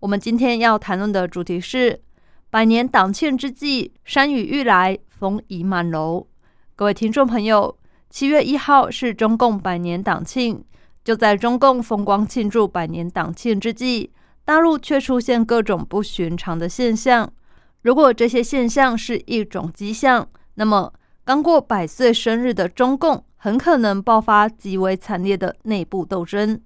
我们今天要谈论的主题是百年党庆之际，山雨欲来风已满楼。各位听众朋友，七月一号是中共百年党庆，就在中共风光庆祝百年党庆之际，大陆却出现各种不寻常的现象。如果这些现象是一种迹象，那么刚过百岁生日的中共。很可能爆发极为惨烈的内部斗争。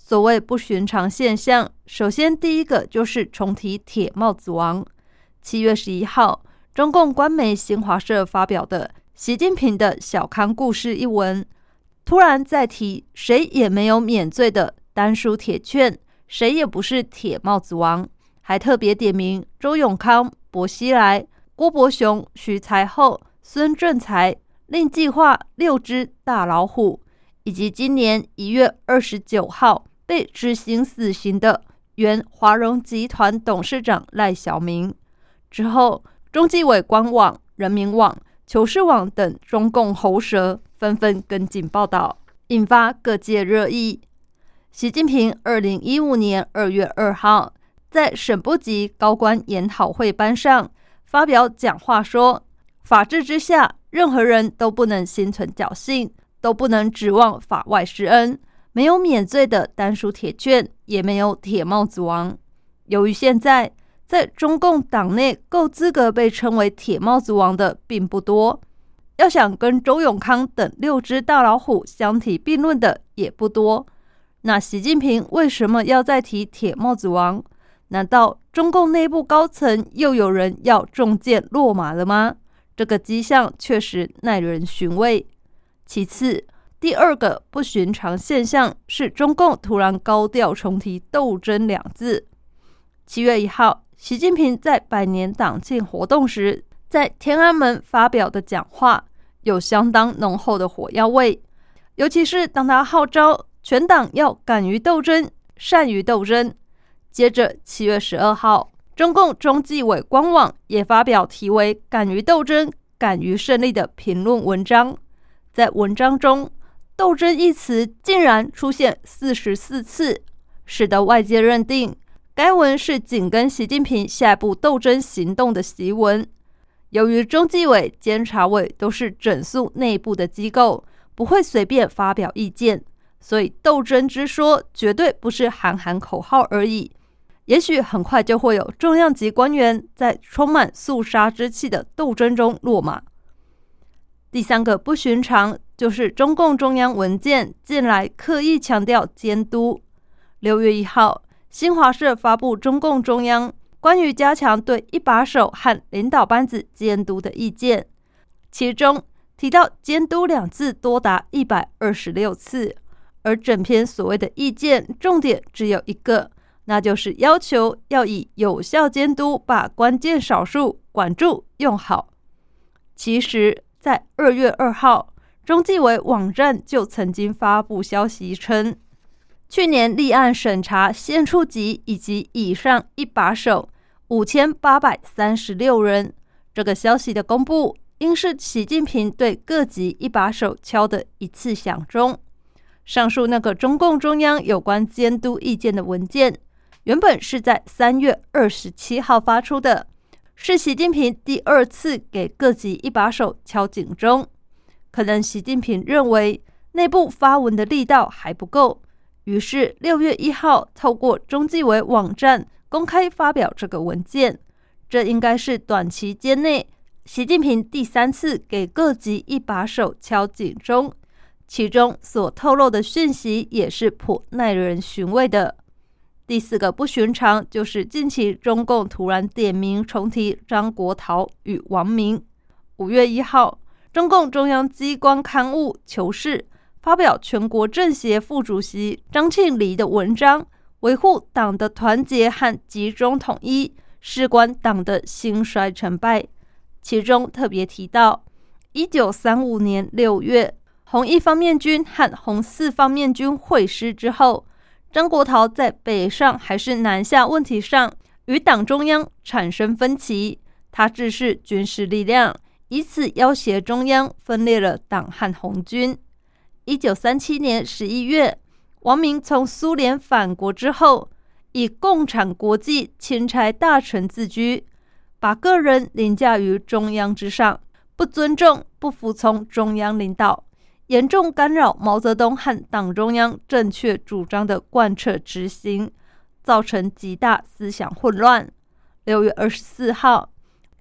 所谓不寻常现象，首先第一个就是重提铁帽子王。七月十一号，中共官媒新华社发表的习近平的小康故事一文，突然再提谁也没有免罪的丹书铁券，谁也不是铁帽子王，还特别点名周永康、薄熙来、郭伯雄、徐才厚、孙政才。另计划六只大老虎，以及今年一月二十九号被执行死刑的原华融集团董事长赖小民。之后，中纪委官网、人民网、求是网等中共喉舌纷纷跟进报道，引发各界热议。习近平二零一五年二月二号在省部级高官研讨会班上发表讲话说：“法治之下。”任何人都不能心存侥幸，都不能指望法外施恩。没有免罪的丹书铁券，也没有铁帽子王。由于现在在中共党内够资格被称为铁帽子王的并不多，要想跟周永康等六只大老虎相提并论的也不多。那习近平为什么要再提铁帽子王？难道中共内部高层又有人要中箭落马了吗？这个迹象确实耐人寻味。其次，第二个不寻常现象是中共突然高调重提“斗争”两字。七月一号，习近平在百年党庆活动时，在天安门发表的讲话有相当浓厚的火药味，尤其是当他号召全党要敢于斗争、善于斗争。接着，七月十二号。中共中纪委官网也发表题为“敢于斗争，敢于胜利”的评论文章。在文章中，“斗争”一词竟然出现四十四次，使得外界认定该文是紧跟习近平下一步斗争行动的檄文。由于中纪委、监察委都是整肃内部的机构，不会随便发表意见，所以“斗争”之说绝对不是喊喊口号而已。也许很快就会有重量级官员在充满肃杀之气的斗争中落马。第三个不寻常就是中共中央文件近来刻意强调监督。六月一号，新华社发布中共中央关于加强对一把手和领导班子监督的意见，其中提到“监督”两字多达一百二十六次，而整篇所谓的意见重点只有一个。那就是要求要以有效监督把关键少数管住用好。其实，在二月二号，中纪委网站就曾经发布消息称，去年立案审查县处级以及以上一把手五千八百三十六人。这个消息的公布，应是习近平对各级一把手敲的一次响钟。上述那个中共中央有关监督意见的文件。原本是在三月二十七号发出的，是习近平第二次给各级一把手敲警钟。可能习近平认为内部发文的力道还不够，于是六月一号透过中纪委网站公开发表这个文件。这应该是短期间内习近平第三次给各级一把手敲警钟，其中所透露的讯息也是颇耐人寻味的。第四个不寻常，就是近期中共突然点名重提张国焘与王明。五月一号，中共中央机关刊物《求是》发表全国政协副主席张庆黎的文章《维护党的团结和集中统一，事关党的兴衰成败。其中特别提到，一九三五年六月，红一方面军和红四方面军会师之后，张国焘在北上还是南下问题上与党中央产生分歧，他指示军事力量，以此要挟中央，分裂了党和红军。一九三七年十一月，王明从苏联返国之后，以共产国际钦差大臣自居，把个人凌驾于中央之上，不尊重、不服从中央领导，严重干扰毛泽东和党中央正确主张的贯彻执行，造成极大思想混乱。六月二十四号，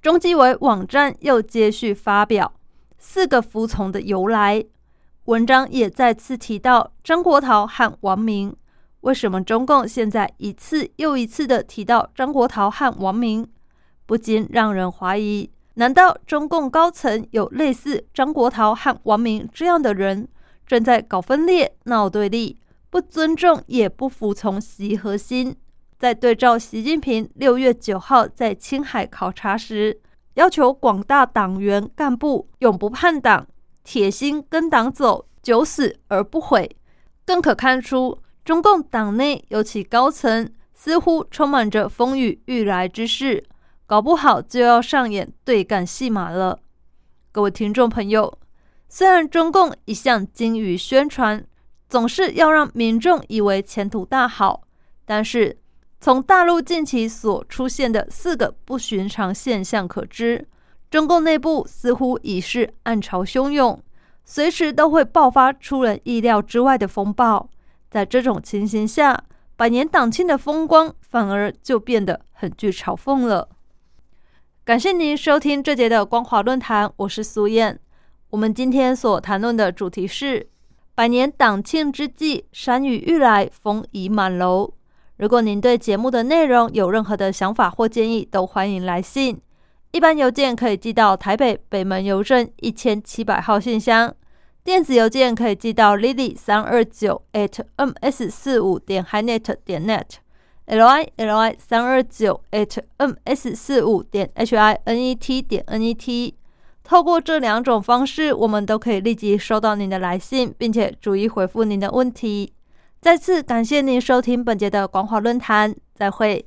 中纪委网站又接续发表四个服从的由来。文章也再次提到张国焘和王明。为什么中共现在一次又一次的提到张国焘和王明，不禁让人怀疑：难道中共高层有类似张国焘和王明这样的人，正在搞分裂、闹对立，不尊重也不服从习核心？在对照习近平六月九号在青海考察时，要求广大党员干部永不叛党。铁心跟党走，九死而不悔，更可看出中共党内尤其高层似乎充满着风雨欲来之势，搞不好就要上演对干戏码了。各位听众朋友，虽然中共一向精于宣传，总是要让民众以为前途大好，但是从大陆近期所出现的四个不寻常现象可知。中共内部似乎已是暗潮汹涌，随时都会爆发出人意料之外的风暴。在这种情形下，百年党庆的风光反而就变得很具嘲讽了。感谢您收听这节的光华论坛，我是苏燕。我们今天所谈论的主题是百年党庆之际，山雨欲来风已满楼。如果您对节目的内容有任何的想法或建议，都欢迎来信。一般邮件可以寄到台北北门邮政一千七百号信箱，电子邮件可以寄到 lily 三二九 at ms 四五点 hinet 点 net li li 三二九 hm s 四五点 h i n e t 点 n e t。透过这两种方式，我们都可以立即收到您的来信，并且逐一回复您的问题。再次感谢您收听本节的广华论坛，再会。